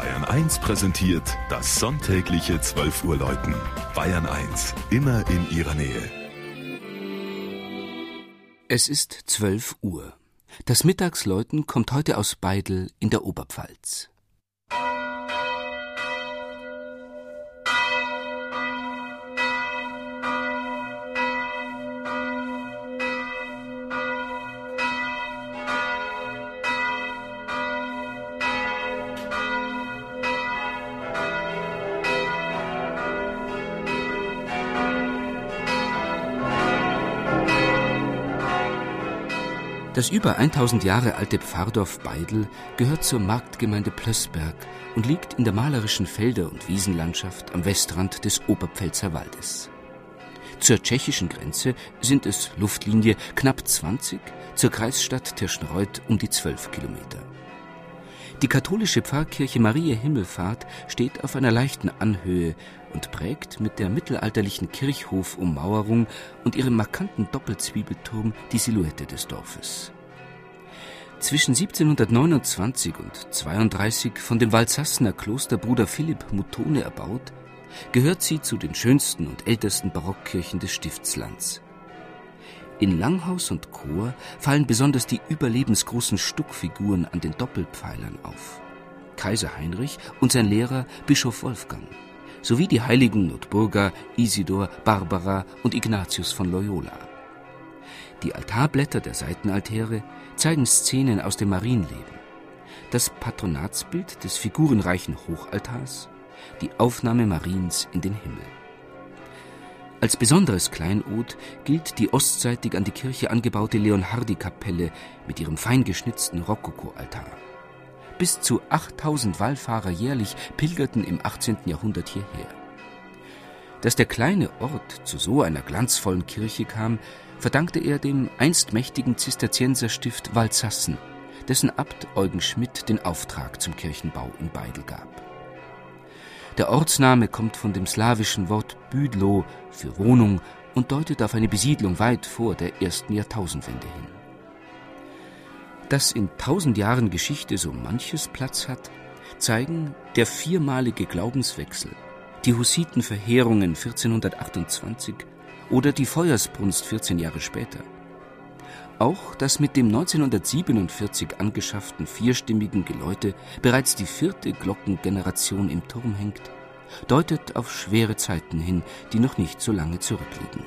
Bayern 1 präsentiert das sonntägliche 12 Uhr Läuten. Bayern 1, immer in ihrer Nähe. Es ist 12 Uhr. Das Mittagsläuten kommt heute aus Beidel in der Oberpfalz. Das über 1000 Jahre alte Pfarrdorf Beidel gehört zur Marktgemeinde Plössberg und liegt in der malerischen Felder- und Wiesenlandschaft am Westrand des Oberpfälzer Waldes. Zur tschechischen Grenze sind es Luftlinie knapp 20, zur Kreisstadt Tirschenreuth um die 12 Kilometer. Die katholische Pfarrkirche Maria Himmelfahrt steht auf einer leichten Anhöhe und prägt mit der mittelalterlichen Kirchhofummauerung und ihrem markanten Doppelzwiebelturm die Silhouette des Dorfes. Zwischen 1729 und 32 von dem Waldsassener Klosterbruder Philipp Mutone erbaut, gehört sie zu den schönsten und ältesten Barockkirchen des Stiftslands. In Langhaus und Chor fallen besonders die überlebensgroßen Stuckfiguren an den Doppelpfeilern auf. Kaiser Heinrich und sein Lehrer Bischof Wolfgang sowie die Heiligen Notburga, Isidor, Barbara und Ignatius von Loyola. Die Altarblätter der Seitenaltäre zeigen Szenen aus dem Marienleben. Das Patronatsbild des figurenreichen Hochaltars, die Aufnahme Mariens in den Himmel. Als besonderes Kleinod gilt die ostseitig an die Kirche angebaute Leonhardi-Kapelle mit ihrem feingeschnitzten Rokoko-Altar. Bis zu 8000 Wallfahrer jährlich pilgerten im 18. Jahrhundert hierher. Dass der kleine Ort zu so einer glanzvollen Kirche kam, verdankte er dem einst mächtigen Zisterzienserstift Walsassen, dessen Abt Eugen Schmidt den Auftrag zum Kirchenbau in Beidel gab. Der Ortsname kommt von dem slawischen Wort Büdlo für Wohnung und deutet auf eine Besiedlung weit vor der ersten Jahrtausendwende hin. Dass in tausend Jahren Geschichte so manches Platz hat, zeigen der viermalige Glaubenswechsel, die Hussitenverheerungen 1428 oder die Feuersbrunst 14 Jahre später. Auch, dass mit dem 1947 angeschafften vierstimmigen Geläute bereits die vierte Glockengeneration im Turm hängt, deutet auf schwere Zeiten hin, die noch nicht so lange zurückliegen.